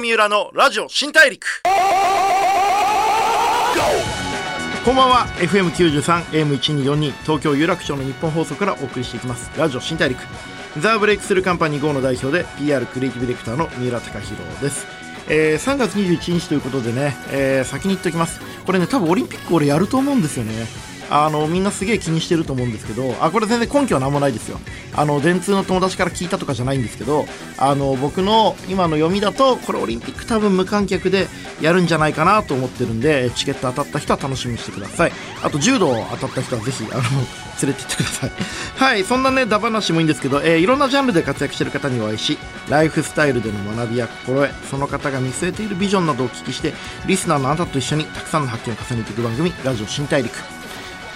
三浦のラジオ新大陸。こんばんは。FM93 AM1242 東京有楽町の日本放送からお送りしていきます。ラジオ新大陸。ザ・ブレイクスルーカンパニー GO の代表で PR クリエイティブディレクターの三浦貴弘です。えー、3月21日ということでね、えー、先に言っておきます。これね多分オリンピック俺やると思うんですよね。あのみんなすげえ気にしてると思うんですけどあこれ全然根拠は何もないですよ。あの電通の友達から聞いたとかじゃないんですけどあの僕の今の読みだとこれオリンピック多分無観客でやるんじゃないかなと思ってるんでチケット当たった人は楽しみにしてください。あと柔道当たった人はぜひあの 連れて行ってください。はいそんなねダ話もいいんですけど、えー、いろんなジャンルで活躍してる方にお会いしライフスタイルでの学びや心得その方が見据えているビジョンなどをお聞きしてリスナーのあなたと一緒にたくさんの発見を重ねていく番組ラジオ新大陸。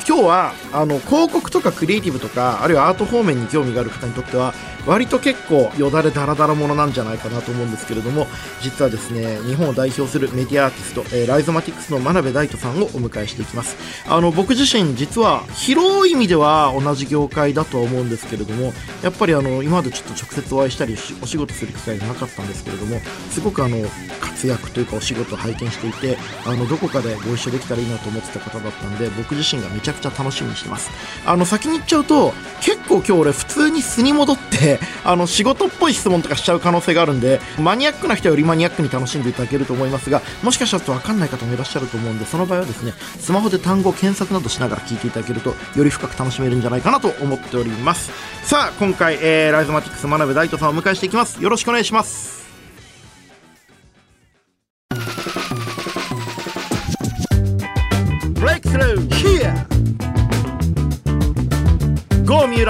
今日はあの広告とかクリエイティブとかあるいはアート方面に興味がある方にとっては割と結構よだれだらだらものなんじゃないかなと思うんですけれども実はですね日本を代表するメディアアーティスト、えー、ライゾマティクスの真鍋大斗さんをお迎えしていきます。あの僕自身実は広い意味では同じ業界だとは思うんですけれどもやっぱりあの今までちょっと直接お会いしたりお仕事する機会がなかったんですけれどもすごくあの活躍というかお仕事を拝見していてあのどこかでご一緒できたらいいなと思ってた方だったんで僕自身がめちゃくちゃ楽しみにしてます。あの先に言っちゃうと結構今日俺普通に素に戻って あの仕事っぽい質問とかしちゃう可能性があるんでマニアックな人よりマニアックに楽しんでいただけると思いますがもしかしたら分かんない方もいらっしゃると思うんでその場合はですねスマホで単語検索などしながら聞いていただけるとより深く楽しめるんじゃないかなと思っております。さあ今回、えー、ライズマティックス真鍋大斗さんをお迎えしていきます。よろしくお願いします。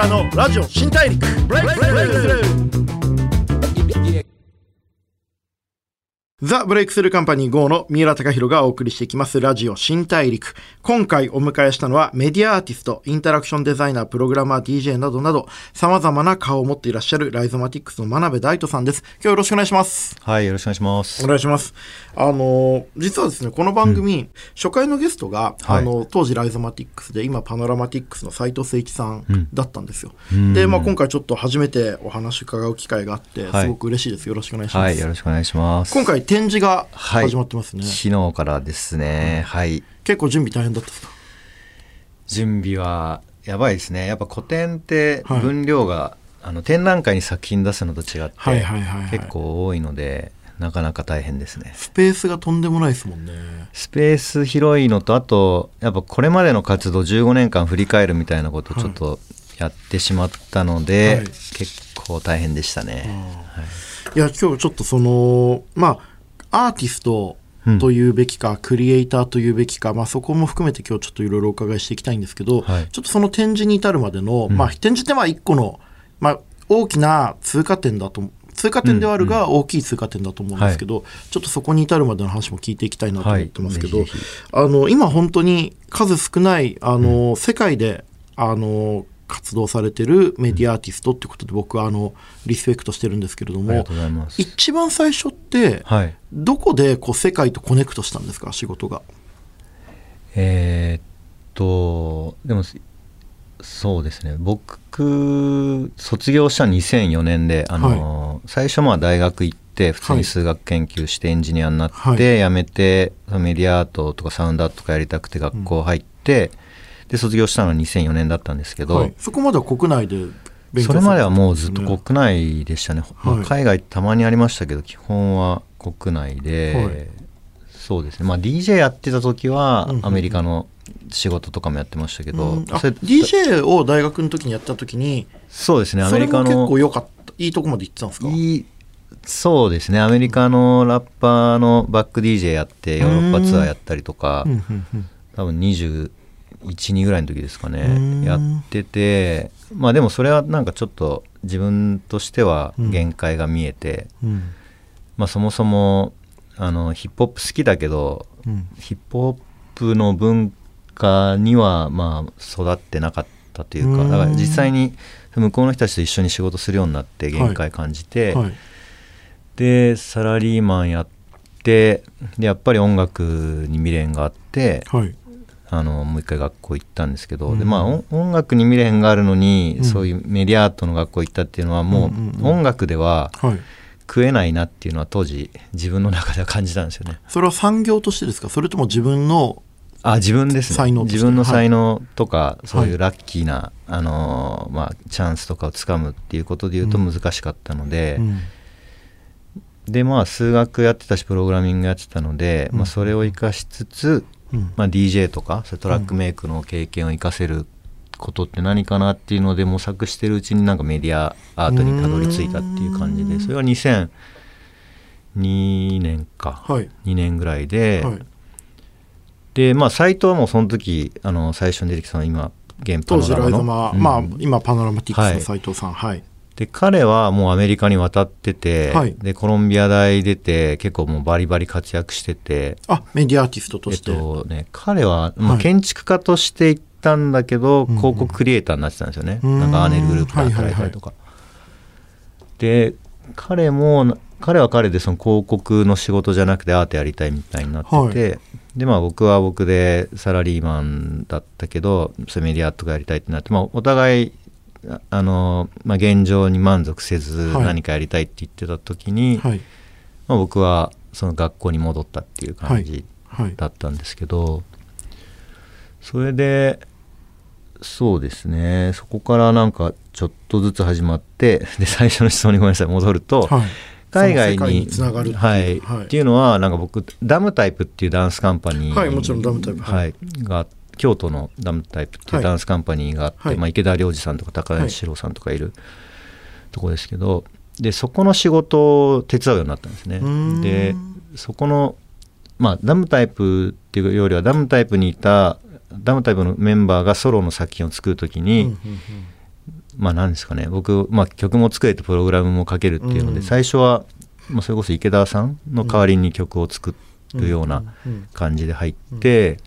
ーのラジオ新大陸。ブレイクスルー。ザ・ブレイクスルーカンパニー GO の三浦崇宏がお送りしていきますラジオ新大陸。今回お迎えしたのはメディアアーティスト、インタラクションデザイナー、プログラマー、DJ などなど様々な顔を持っていらっしゃるライゾマティックスの真鍋大度さんです。今日よろしくお願いします。はい、よろしくお願いします。お願いします。あの、実はですね、この番組、うん、初回のゲストが、はい、あの、当時ライゾマティックスで今パノラマティックスの齋藤精一さんだったんですよ。うん、で、まあ今回ちょっと初めてお話伺う機会があって、すごく嬉しいです。よろしくお願いします。はい、よろしくお願いします。今回展示が始まってますね、はい、昨日からですね、はい、結構準備大変だったですか？準備はやばいですね。やっぱ古典って分量が、はい、あの展覧会に作品出すのと違って、結構多いのでなかなか大変ですね。スペースがとんでもないですもんね。スペース広いのとあとやっぱこれまでの活動15年間振り返るみたいなことをちょっとやってしまったので、はい、結構大変でしたね、はい、いや今日ちょっとそのまあアーティストというべきか、うん、クリエイターというべきか、まあ、そこも含めて今日ちょっといろいろお伺いしていきたいんですけど、はい、ちょっとその展示に至るまでの、うん、まあ、展示ってまあ一個の、まあ、大きな通過点だと通過点ではあるが大きい通過点だと思うんですけど、うんうん、ちょっとそこに至るまでの話も聞いていきたいなと思ってますけど、はい、あの今本当に数少ないあの、世界であの活動されてるメディアアーティストっていうことで僕はあのリスペクトしてるんですけれども一番最初ってどこでこう世界とコネクトしたんですか仕事が？えー、っとでもそうですね。僕卒業した2004年であの、はい、最初まあ大学行って普通に数学研究してエンジニアになって、はい、辞めてメディアアートとかサウンドアートとかやりたくて学校入って、うんで卒業したのは2004年だったんですけど、はい、そこまでは国内でそれまではもうずっと国内でしたね、はい、まあ、海外たまにありましたけど基本は国内で、はい、そうですね。まあ DJ やってた時はアメリカの仕事とかもやってましたけど、うん、DJ を大学の時にやった時にそうですね。アメリカの結構良かった。いいとこまで行ってたんですか？いいそうですね。アメリカのラッパーのバック DJ やってヨーロッパツアーやったりとか多分20 12ぐらいの時ですかねやっててまあでもそれはなんかちょっと自分としては限界が見えて、うん、まあそもそもあのヒップホップ好きだけど、うん、ヒップホップの文化にはまあ育ってなかったというかだから実際に向こうの人たちと一緒に仕事するようになって限界感じて、はいはい、でサラリーマンやってでやっぱり音楽に未練があって、はい、あのもう一回学校行ったんですけど、うん、でまあ音楽に未練があるのに、うん、そういうメディアアートの学校行ったっていうのはもう音楽では食えないなっていうのは当時自分の中では感じたんですよね。それは産業としてですか？それとも自分のあ自分ですね。自分の才能とか、そういうラッキーな、あのーまあ、チャンスとかをつかむっていうことで言うと難しかったので、うん。でまあ数学やってたしプログラミングやってたので、うん。まあ、それを生かしつつ、うんまあ、DJ とかトラックメイクの経験を生かせることって何かなっていうので模索してるうちになんかメディアアートにたどり着いたっていう感じうん。でそれは2002年か、はい。2年ぐらいで、はい。でまあサイトはもうその時あの最初に出てきたのは今現パノラマの。マ、うん。まあ今パノラマティックスはい。の斉藤さん。はい、で彼はもうアメリカに渡ってて、はい。でコロンビア大出て結構もうバリバリ活躍してて。あメディアアーティストとえっして、とね彼は、まあはい。建築家として行ったんだけど、うんうん。広告クリエイターになってたんですよね、うん。なんかアーネルグループで働いたりとか、で彼も彼は彼でその広告の仕事じゃなくてアートやりたいみたいになってて、でまあ僕は僕でサラリーマンだったけどそれメディアとかやりたいってなって、まあ、お互いああの、まあ、現状に満足せずはい。何かやりたいって言ってた時に、はい。まあ、僕はその学校に戻ったっていう感じはい。だったんですけど、それでそうですね。そこからなんかちょっとずつ始まってで最初の質問にごめんなさい。戻ると、はい。海外につながるっていうはい。はい。っていうのはなんか僕ダムタイプっていうダンスカンパニー、はいもちろんダムタイプ。はい。が京都のダムタイプっていうダンスカンパニーがあって、はい。まあ、池田良二さんとか高橋史郎さんとかいる。とこですけど、でそこの仕事を手伝うようになったんですね。でそこのまあダムタイプっていうよりはダムタイプにいたダムタイプのメンバーがソロの作品を作るときに、うんうんうん。まあ何ですかね。僕、まあ、曲も作れてプログラムも書けるっていうので、うん最初は、まあ、それこそ池田さんの代わりに曲を作るようなうん感じで入って、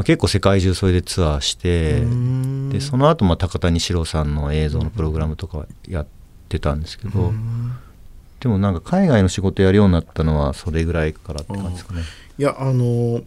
まあ、結構世界中それでツアーして、うん。でその後まあ高谷史郎さんの映像のプログラムとかやってたんですけど、うん。でもなんか海外の仕事やるようになったのはそれぐらいからって感じですかね。いやあの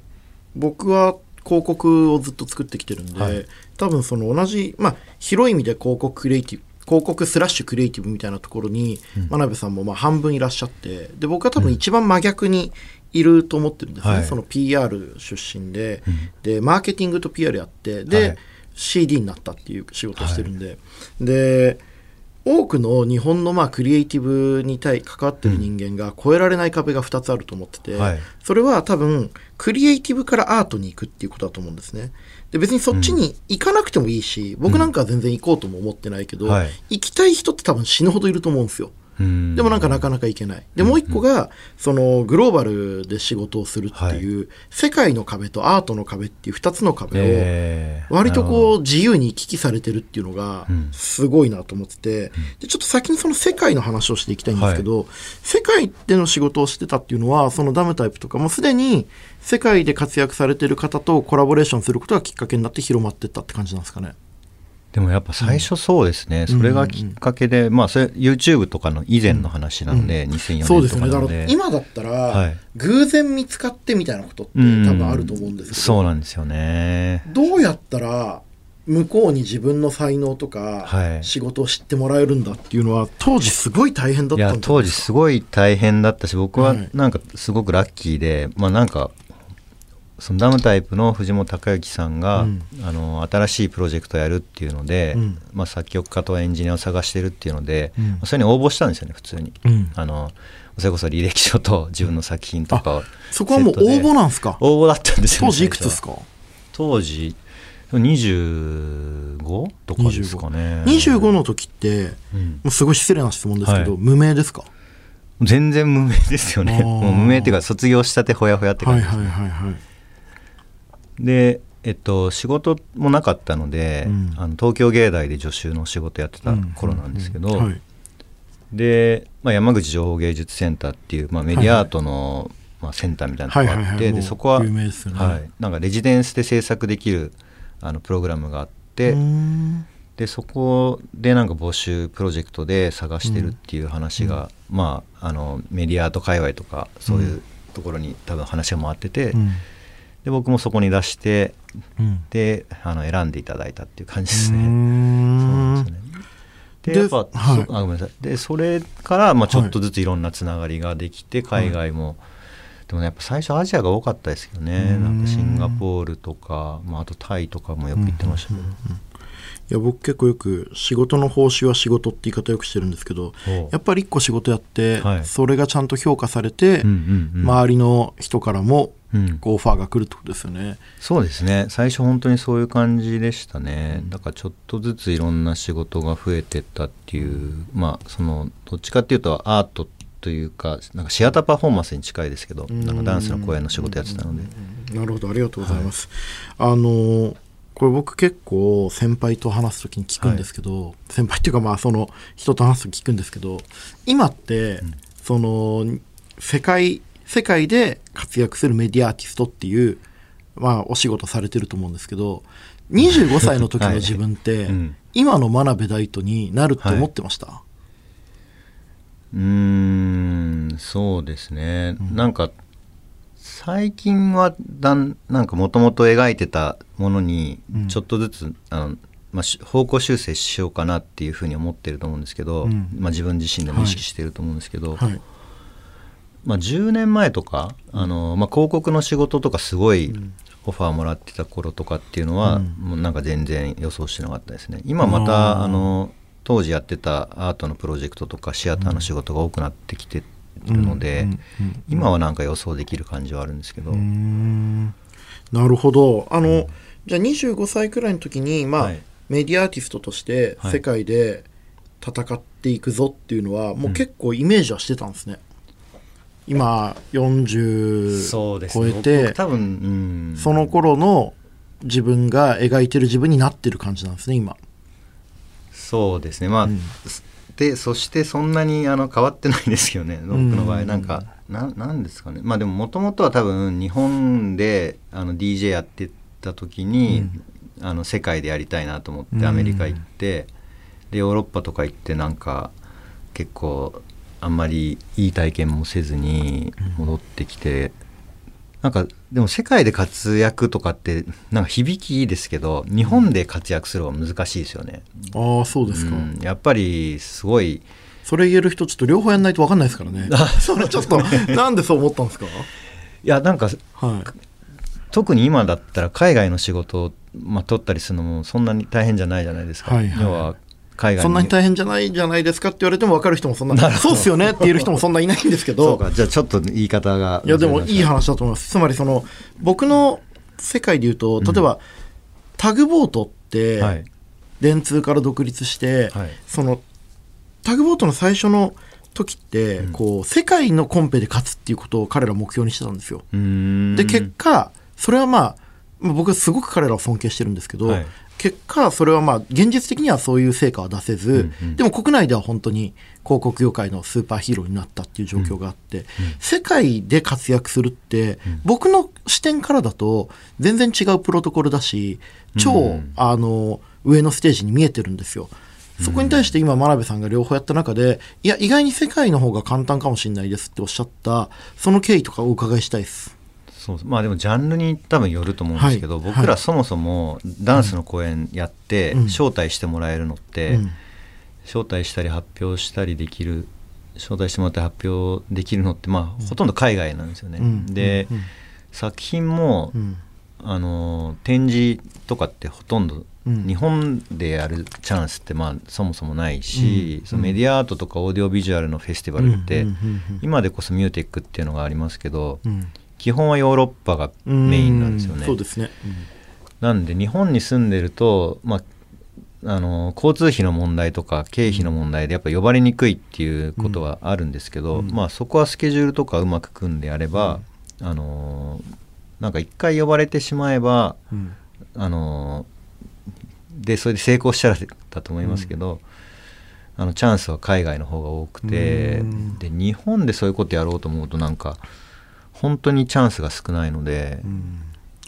僕は広告をずっと作ってきてるんで、はい。多分その同じまあ広い意味で広告クリエイティブ広告スラッシュクリエイティブみたいなところに、うん。真鍋さんもまあ半分いらっしゃってで僕は多分一番真逆にいると思ってるんですね、はい。その PR 出身で、うん。でマーケティングと PR やってで、はい CD になったっていう仕事をしてるんで、で多くの日本のまあクリエイティブに対関わってる人間が越えられない壁が2つあると思ってて、はい。それは多分クリエイティブからアートに行くっていうことだと思うんですね。で別にそっちに行かなくてもいいし、僕なんかは全然行こうとも思ってないけど、はい。行きたい人って多分死ぬほどいると思うんですよ。うんでもなんかなかなか行けない。で、もう一個が、そのグローバルで仕事をするっていう、世界の壁とアートの壁っていう二つの壁を、えー割とこう自由に行き来されてるっていうのがうん。すごいなと思ってて、でちょっと先にその世界の話をしていきたいんですけど、世界での仕事をしてたっていうのはそのダムタイプとかもうすでに世界で活躍されてる方とコラボレーションすることがきっかけになって広まってったって感じなんですかね。でもやっぱ最初そうですね、それがきっかけで、まあそれ YouTube とかの以前の話なので、2004年そうですよね。だかとかなのでら今だったら、はい。偶然見つかってみたいなことってうん多分あると思うんですけど、そうなんですよね。どうやったら向こうに自分の才能とかはい。仕事を知ってもらえるんだっていうのは当時すごい大変だったんじゃない当時すごい大変だったし僕ははい。なんかすごくラッキーで、まあなんかそのダムタイプの藤本隆之さんが、うん。あの新しいプロジェクトをやるっていうので、うん。まあ、作曲家とエンジニアを探してるっていうので、うん。それに応募したんですよね普通に。うん。あのそれこそ履歴書と 自分の作品とかをそこはもう応募なんですか？応募だったんですよ、当時いくつですか？か当時 25? とかですかね。25の時ってうん。もうすごい失礼な質問ですけど、はい。無名ですか？全然無名ですよね。もう無名っていうか卒業したてほやほやって感じです、はいはいはいはいでえっと仕事もなかったので、うん。あの東京芸大で助手の仕事やってた頃なんですけど、うん。うんはい。で、まあ、山口情報芸術センターっていう、まあ、メディアアートの、まあ、センターみたいなのがあって、でそこは、ね。はい、なんかレジデンスで制作できるあのプログラムがあって、でそこでなんか募集プロジェクトで探してるっていう話が、まあ、あのメディアアート界隈とかそういうところに多分話が回ってて、うんで僕もそこに出してうん。であの選んでいただいたっていう感じですね。そうですよね。でやっぱ、はい。そあごめんなさい。でそれからまあちょっとずついろんなつながりができて海外も、でもねやっぱ最初アジアが多かったですけどね。なんかシンガポールとか、まあ、あとタイとかもよく行ってましたね、いや僕結構よく仕事の報酬は仕事って言い方よくしてるんですけどやっぱり一個仕事やって、はい。それがちゃんと評価されて、うんうんうん。周りの人からもオファーが来るってことですよね。そうですね。最初本当にそういう感じでしたね。だからちょっとずついろんな仕事が増えてったっていうまあそのどっちかっていうとアートというかなんかシアターパフォーマンスに近いですけどなんかダンスの公演の仕事やってたので。なるほどありがとうございます。あのこれ僕結構先輩と話す時に聞くんですけど、先輩っていうかまあその人と話すと聞くんですけど今って、その世界世界で活躍するメディアアーティストっていうまあお仕事されてると思うんですけど25歳の時の 自分って、はいうん。今の真鍋大斗になるって思ってました、うーんそうですね、なんか最近はだんなんかもともと描いてたものにうん。ちょっとずつ、あのまあ、し方向修正しようかなっていうふうに思ってると思うんですけど、うん。まあ、自分自身でも意識してると思うんですけど、はいまあ、10年前とかあの、まあ、広告の仕事とかすごいオファーもらってた頃とかっていうのは、うん。もうなんか全然予想してなかったですね。今またあの当時やってたアートのプロジェクトとかシアターの仕事が多くなってきてるので、うんうんうん今はなんか予想できる感じはあるんですけど、なるほど。あの、じゃあ25歳くらいの時に、まあはい。メディアアーティストとしてはい。世界で戦っていくぞっていうのは、もう結構イメージはしてたんですね、今40超えて僕多分、うん、その頃の自分が描いてる自分になってる感じなんですね今。そうですね。まあ、うん。でそしてそんなにあの変わってないですけどね僕の場合。うんなんか、ななんですかね。まあでももともとは多分日本であの DJ やってた時に、あの世界でやりたいなと思っうんてアメリカ行って、でヨーロッパとか行ってなんか結構あんまりいい体験もせずに戻ってきて、なんかでも世界で活躍とかってなんか響きいいですけど日本で活躍する方が難しいですよね。ああそうですか、うん。やっぱりすごいそれ言える人ちょっと両方やんないと分かんないですからね。それちょっとなんでそう思ったんですか？いやなんかはい。特に今だったら海外の仕事を、まあ、取ったりするのもそんなに大変じゃないじゃないですか、はいはい。要は海外そんなに大変じゃないじゃないですかって言われても分かる人もそんなそうっすよねって言える人もそんないないんですけど。そうか。じゃあちょっと言い方が。いやでもいい話話だと思います。つまりその僕の世界で言うと例えば、タグボートって、はい。電通から独立して、はい。そのタグボートの最初の時って、こう世界のコンペで勝つっていうことを彼ら目標にしてたんですよ。で結果それはまあまあ僕はすごく彼らを尊敬してるんですけど、はい。結果それはまあ現実的にはそういう成果は出せず、うんうん。でも国内では本当に広告業界のスーパーヒーローになったっていう状況があって、世界で活躍するって、僕の視点からだと全然違うプロトコルだし超、うんあの上のステージに見えてるんですよ。そこに対して今、真鍋さんが両方やった中で、いや、意外に世界の方が簡単かもしれないですっておっしゃった、その経緯とかお伺いしたいです。そうまあでもジャンルに多分よると思うんですけど、はい。僕らそもそもダンスの公演やってうん。招待してもらえるのって、うん。招待したり発表したりできる招待してもらって発表できるのってまあほとんど海外なんですよね。うん。で、うん。作品も、うん。あの展示とかってほとんどうん。日本でやるチャンスってまあそもそもないし、うん。そのメディアアートとかオーディオビジュアルのフェスティバルって、今でこそミューテックっていうのがありますけど、うん基本はヨーロッパがメインなんですよね。そうですね。なんで日本に住んでると、まあ、あの交通費の問題とか経費の問題でやっぱ呼ばれにくいっていうことはあるんですけど、うん。まあ、そこはスケジュールとかうまく組んでやれば、あのなんか一回呼ばれてしまえば、うん。あのでそれで成功したらだと思いますけど、あのチャンスは海外の方が多くて、うん。で日本でそういうことやろうと思うとなんか本当にチャンスが少ないので、うん。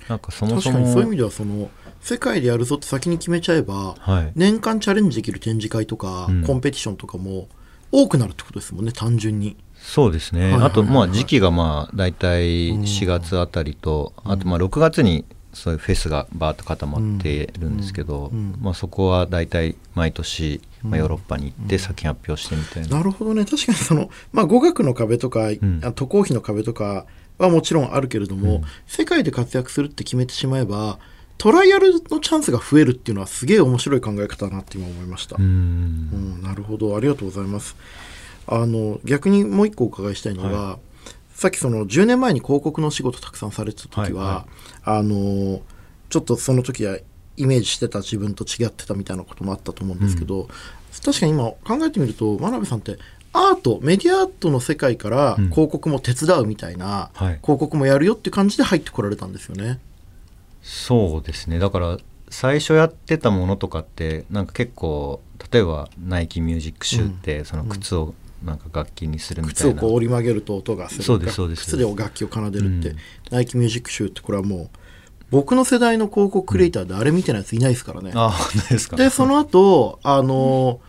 なんかそも確そもかにそういう意味ではその世界でやるぞって先に決めちゃえばはい、年間チャレンジできる展示会とか、うん。コンペティションとかも多くなるってことですもんね単純に。そうですね、はいはいはいはい。あとまあ時期がまあ大体うん。4月あたりと、あとまあ6月にそういうフェスがバーッと固まってるんですけど、うん。うん。まあ、そこは大体毎年まあ、ヨーロッパに行って作品発表してみたいな。なるほどね。確かにその、まあ、語学の壁とか、渡航費の壁とかはもちろんあるけれども、世界で活躍するって決めてしまえばトライアルのチャンスが増えるっていうのはすげえ面白い考え方だなって今思いました。うん。うん、なるほど。ありがとうございます。あの逆にもう一個お伺いしたいのが、さっきその10年前に広告のお仕事たくさんされてた時は、はいはあのちょっとその時はイメージしてた自分と違ってたみたいなこともあったと思うんですけど、確かに今考えてみると真鍋さんってアートメディアアートの世界からうん。広告も手伝うみたいな、はい。広告もやるよって感じで入ってこられたんですよね。そうですね。だから最初やってたものとかってなんか結構例えばナイキミュージックシューってその靴をなんか楽器にするみたいな、靴をこう折り曲げると音が。するそうですそうです。靴で楽器を奏でるって、うん。ナイキミュージックシューってこれはもう僕の世代の広告クリエイターであれ見てないやついないですからね、あ本当ですか。でその後あの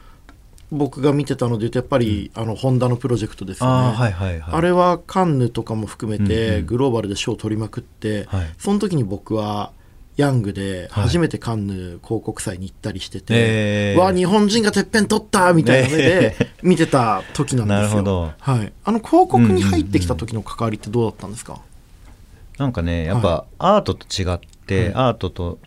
僕が見てたので言うとやっぱり、あのホンダのプロジェクトですよね。あはいはいはい。あれはカンヌとかも含めて、うんうん。グローバルで賞を取りまくって、はい。その時に僕はヤングではい。初めてカンヌ広告祭に行ったりしてて、えー。わあ日本人がてっぺん取ったみたいな目で見てた時なんですよ。なるほど。はい、あの広告に入ってきた時の関わりってどうだったんですか、なんかねやっぱアートと違って、アートと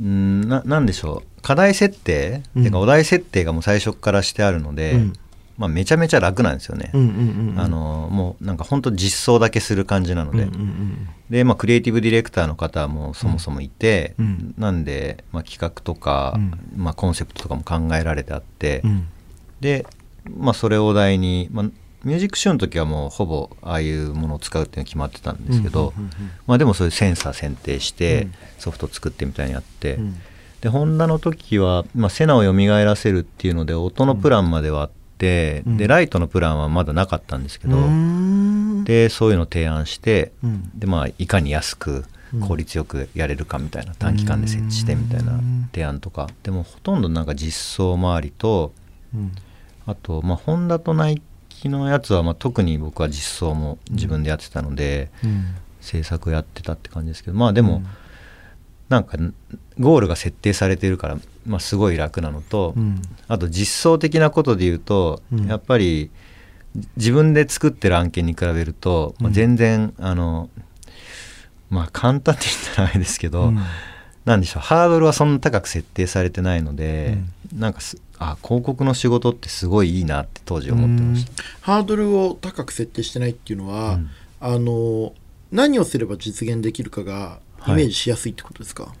んななんでしょう？課題設定、うん。お題設定がもう最初からしてあるので、うん。まあ、めちゃめちゃ楽なんですよね、あのもうなんか本当実装だけする感じなので、で、まあ、クリエイティブディレクターの方もそもそもいて、うん。なんで、まあ、企画とか、うん。まあ、コンセプトとかも考えられてあって、うん。で、まあ、それをお題に、まあ、ミュージックシューの時はもうほぼああいうものを使うっていうのが決まってたんですけど、まあ、でもそういうセンサー選定して、うん。ソフト作ってみたいにやって、うんでホンダの時は、まあ、セナを蘇らせるっていうので音のプランまではあって、うん。でライトのプランはまだなかったんですけど、でそういうのを提案して、うん。でまあ、いかに安くうん。効率よくやれるかみたいな、短期間で設置してみたいなうん。提案とか。でもほとんどなんか実装周りとうん。あと、まあ、ホンダとナイキのやつは、まあ、特に僕は実装も自分でやってたので、うん。制作やってたって感じですけどまあでも、なんかゴールが設定されてるから、まあ、すごい楽なのと、うん。あと実装的なことで言うと、うん。やっぱり自分で作ってる案件に比べると、まあ、うん。全然、あのまあ簡単って言ったらあれですけど、うん。なんでしょうハードルはそんな高く設定されてないので、なんかすあ広告の仕事ってすごいいいなって当時思ってました。ハードルを高く設定してないっていうのは、うん。あの何をすれば実現できるかがイメージしやすいってことですか、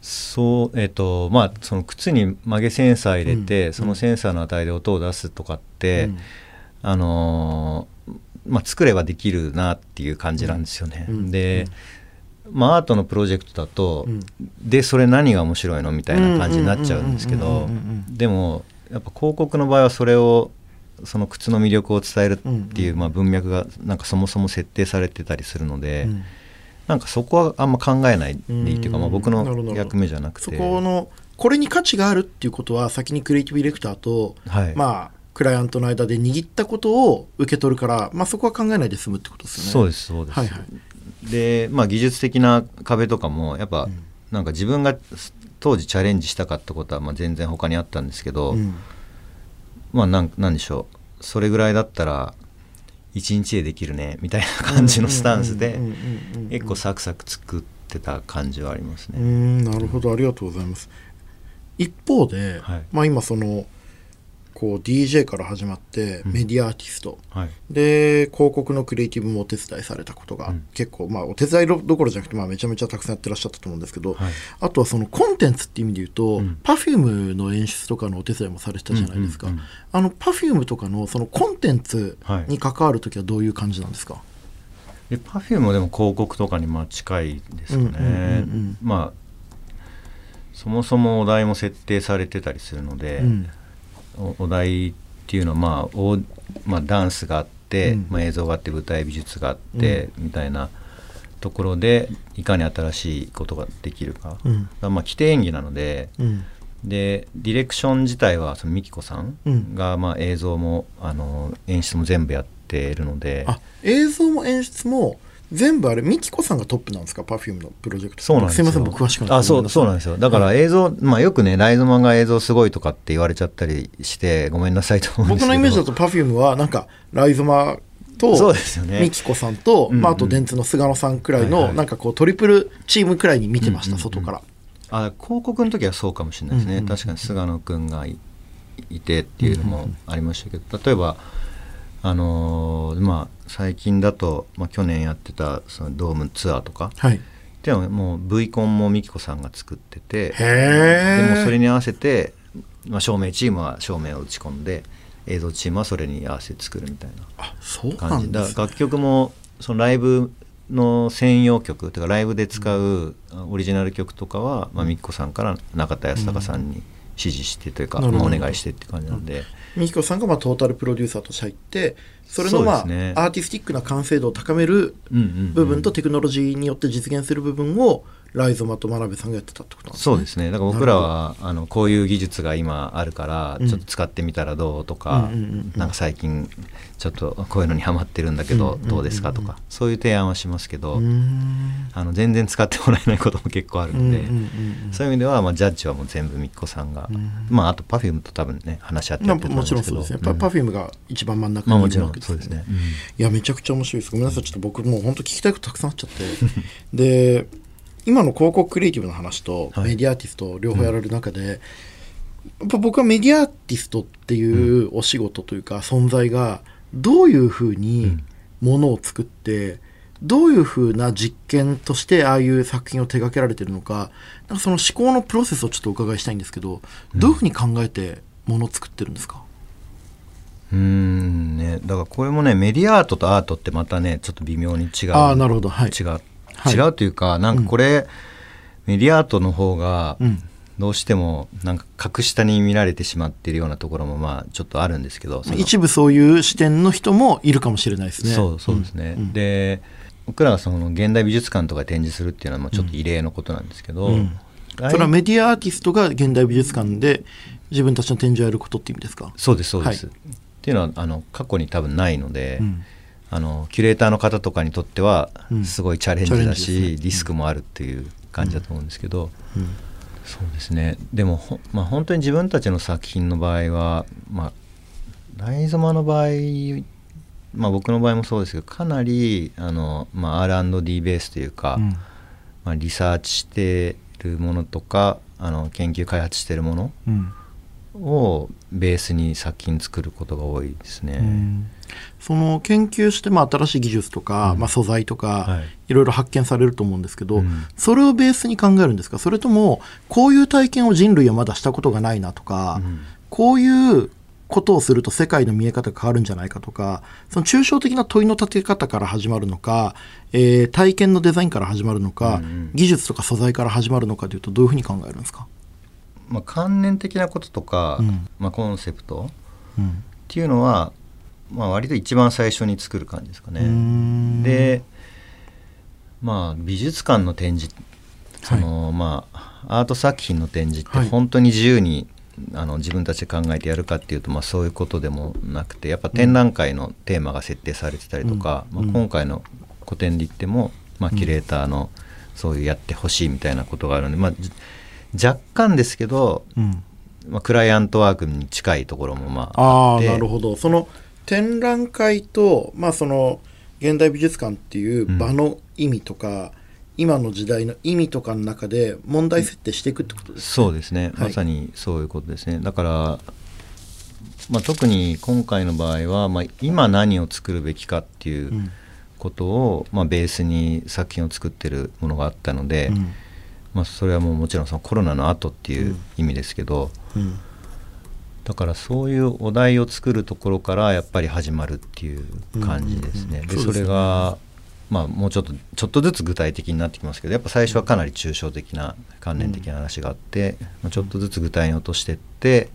そうえっ、とまあその靴に曲げセンサー入れて、うん。そのセンサーの値で音を出すとかって、うん。あのーまあ、作ればできるなっていう感じなんですよね。うん。で、まあ、アートのプロジェクトだと、うん。でそれ何が面白いのみたいな感じになっちゃうんですけどでもやっぱ広告の場合はそれをその靴の魅力を伝えるっていう、うん。まあ、文脈がなんかそもそも設定されてたりするので、うんなんかそこはあんま考えないでいいっていうか、うん。まあ、僕の役目じゃなくて。そこのこれに価値があるっていうことは先にクリエイティブディレクターと、はい。まあクライアントの間で握ったことを受け取るから、まあ、そこは考えないで済むってことですよね。そうですそうです、はいはい。で、まあ、技術的な壁とかもやっぱ、うん。なんか自分が当時チャレンジしたかったことはまあ全然他にあったんですけど、うん。まあなんなんでしょう。それぐらいだったら1日でできるねみたいな感じのスタンスで結構サクサク作ってた感じはありますね。んなるほど。ありがとうございます。一方で、はい。まあ、今そのこう DJ から始まってメディアアーティスト、はい。で広告のクリエイティブもお手伝いされたことがうん。結構、まあお手伝いどころじゃなくて、まあ、めちゃめちゃたくさんやってらっしゃったと思うんですけど、はい。あとはそのコンテンツっていう意味で言うと、うん。Perfume の演出とかのお手伝いもされてたじゃないですか、うんうんうんあの Perfume とかのそのコンテンツに関わるときはどういう感じなんですか、で Perfume もでも広告とかにまあ近いですかね、うんうんうんうん。まあそもそもお題も設定されてたりするので、うんおお題っていうのは、まあおまあ、ダンスがあって、うん。まあ、映像があって舞台美術があって、みたいなところでいかに新しいことができるか,、うん。まあ規定演技なのでうん。でディレクション自体はそのミキコさんうん。が、まあ、映像もあの演出も全部やっているので。あ映像も演出も全部あれミキコさんがトップなんですか？Perfume のプロジェクト。そうなんですすいません僕詳しくないあそうそうなんですよ。だから映像、まあよくねライゾマンが映像すごいとかって言われちゃったりしてごめんなさいと思うんですけど。僕のイメージだと Perfume はなんかライゾマとそうですよね。ミキコさんと、うんうん。まあ、あと電通の菅野さんくらいの、はいはい。なんかこうトリプルチームくらいに見てました、うんうんうん。外から。あ広告の時はそうかもしれないですね、うんうんうん。確かに菅野君がいいてっていうのもありましたけど例えばあのーまあ最近だと、まあ、去年やってたそのドームツアーとかはい。っていうのはもう V コンも美紀子さんが作っててでもそれに合わせて、まあ、照明チームは照明を打ち込んで映像チームはそれに合わせて作るみたいなあそうな感じんですだから楽曲もそのライブの専用曲とかライブで使うオリジナル曲とかは、まあ、みっこさんから中田康隆さんに指示してというか、なるほど。まあお願いしてって感じなんで、ミキコさんがまあトータルプロデューサーとして入ってそれのまあ、アーティスティックな完成度を高めるうんうんうん。部分とテクノロジーによって実現する部分をライゾマと真鍋さんがやってたってことなんですね。そうですね。だから僕らはあのこういう技術が今あるからうん。ちょっと使ってみたらどうとか、うんなんか最近ちょっとこういうのにハマってるんだけどどうですかとかそういう提案はしますけど、あの全然使ってもらえないことも結構あるので、そういう意味では、まあ、ジャッジはもう全部みっこさんが、うんまああと Perfume と多分ね話し合ってやってもちろんそうですね、パん。パフュームが一番真ん中まあにいるもちろんわけですね、いやめちゃくちゃ面白いです。ごめんなさい。ちょっと僕もう本当聞きたいことたくさんあっちゃって。で今の広告クリエイティブの話とはい。メディアアーティスト両方やられる中で、やっぱ僕はメディアアーティストっていうお仕事というか存在がどういうふうにものを作って、どういうふうな実験としてああいう作品を手掛けられてるのかなんかその思考のプロセスをちょっとお伺いしたいんですけどどういうふうに考えてものを作ってるんですか、うーんね。だからこれもねメディアアートとアートってまたねちょっと微妙に違う。ああなるほど。はい。違う、はい違うというかなんかこれ、メディアアートの方がうん。どうしてもなんか格下に見られてしまっているようなところもまあちょっとあるんですけど一部そういう視点の人もいるかもしれないですね。そうそうですね、うん。うん。で僕らがその現代美術館とかで展示するっていうのはまあちょっと異例のことなんですけど、うん。それ？はメディアアーティストが現代美術館で自分たちの展示をやることって意味ですか、そうですそうです、はっていうのはあの過去に多分ないので、うんあのキュレーターの方とかにとってはうん。すごいチャレンジだし、ジですね。リスクもあるっていう感じだと思うんですけど、うん。そうですね。でもほ、まあ、本当に自分たちの作品の場合は、まあ、ライゾマの場合、まあ、僕の場合もそうですけどかなりあの、まあ、R&D ベースというか、うん。まあ、リサーチしてるものとかあの研究開発してるものうん。をベースに作品作ることが多いですね。うんその研究して、まあ、新しい技術とか、うん。まあ、素材とか、はい。い、ろいろ発見されると思うんですけど、うん。それをベースに考えるんですか？それともこういう体験を人類はまだしたことがないなとか、うん。こういうことをすると世界の見え方が変わるんじゃないかとか、その抽象的な問いの立て方から始まるのか、えー体験のデザインから始まるのか、うんうん。技術とか素材から始まるのかというと、どういうふうに考えるんですか、まあ、観念的なこととか、うん。まあ、コンセプトうん。っていうのは、まあ、割と一番最初に作る感じですかね。ん。でまあ美術館の展示その、まあアート作品の展示ってはい。本当に自由に、あの自分たちで考えてやるかっていうと、まあ、そういうことでもなくてやっぱ展覧会のテーマが設定されてたりとか、うん。まあ、今回の個展で言っても、まあ、キュレーターのそういうやってほしいみたいなことがあるので、まあ、じ若干ですけど、うん。まあ、クライアントワークに近いところもまあああなるほど。その展覧会とまあその現代美術館っていう場の意味とか、今の時代の意味とかの中で問題設定していくってことですそうですね、はい。まさにそういうことですね。だから、まあ、特に今回の場合は、まあ、今何を作るべきかっていううん。ことを、まあ、ベースに作品を作ってるものがあったので、うん。まあ、それはもうもちろんそのコロナの後っていう意味ですけど、うんだからそういうお題を作るところからやっぱり始まるっていう感じですね。うんうんうんでそそれがまあもうちょっとちょっとずつ具体的になってきますけどやっぱ最初はかなり抽象的な関連的な話があって、まあ、ちょっとずつ具体に落としてって、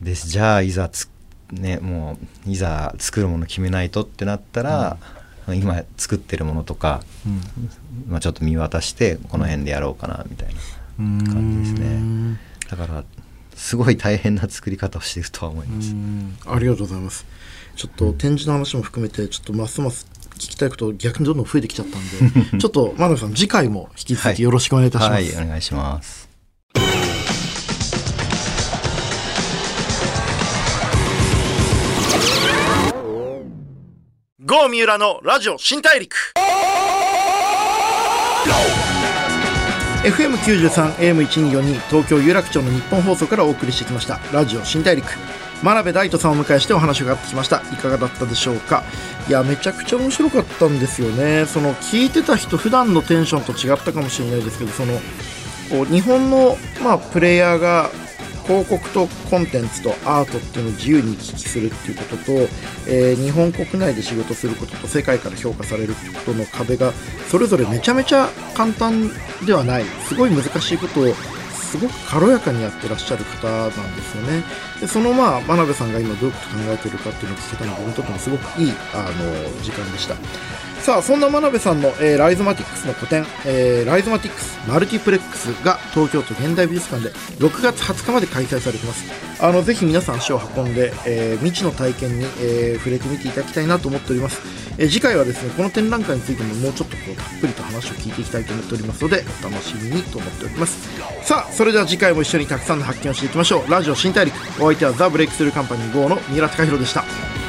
でじゃあいざつねもういざ作るもの決めないとってなったら、今作ってるものとか、うん。まあ、ちょっと見渡してこの辺でやろうかなみたいなうん感じですね。うん。だからすごい大変な作り方をしているとは思います。うん。ありがとうございます。ちょっと展示の話も含めてちょっとますます聞きたいこと逆にどんどん増えてきちゃったんで ちょっと真鍋さん次回も引き続きよろしくお願いいたします、はい、はい、お願いします。郷三浦のラジオ新大陸 FM93、AM1242 東京有楽町の日本放送からお送りしてきましたラジオ新大陸。真鍋大斗さんをお迎えしてお話を伺ってきました。いかがだったでしょうか？いやめちゃくちゃ面白かったんですよね。その聞いてた人普段のテンションと違ったかもしれないですけどそのこう日本の、まあ、プレイヤーが広告とコンテンツとアートっていうのを自由に行き来するっていうことと、えー、日本国内で仕事することと世界から評価されるってことの壁がそれぞれめちゃめちゃ簡単ではないすごい難しいことをすごく軽やかにやってらっしゃる方なんですよね。でそのまあ真鍋さんが今どういうこと考えてるかっていうのを聞けたのが僕にとってもすごくいいあの時間でした。さあそんな真鍋さんの、えー、ライゾマティックスの個展、えー、ライゾマティックスマルティプレックスが東京都現代美術館で6月20日まで開催されています。あのぜひ皆さん足を運んで、えー、未知の体験に、え、触れてみていただきたいなと思っております、え、次回はですねこの展覧会についてももうちょっとこうたっぷりと話を聞いていきたいと思っておりますのでお楽しみにと思っております。さあそれでは次回も一緒にたくさんの発見をしていきましょう。ラジオ新大陸お相手はザ・ブレイクスルーカンパニー GO の三浦貴弘でした。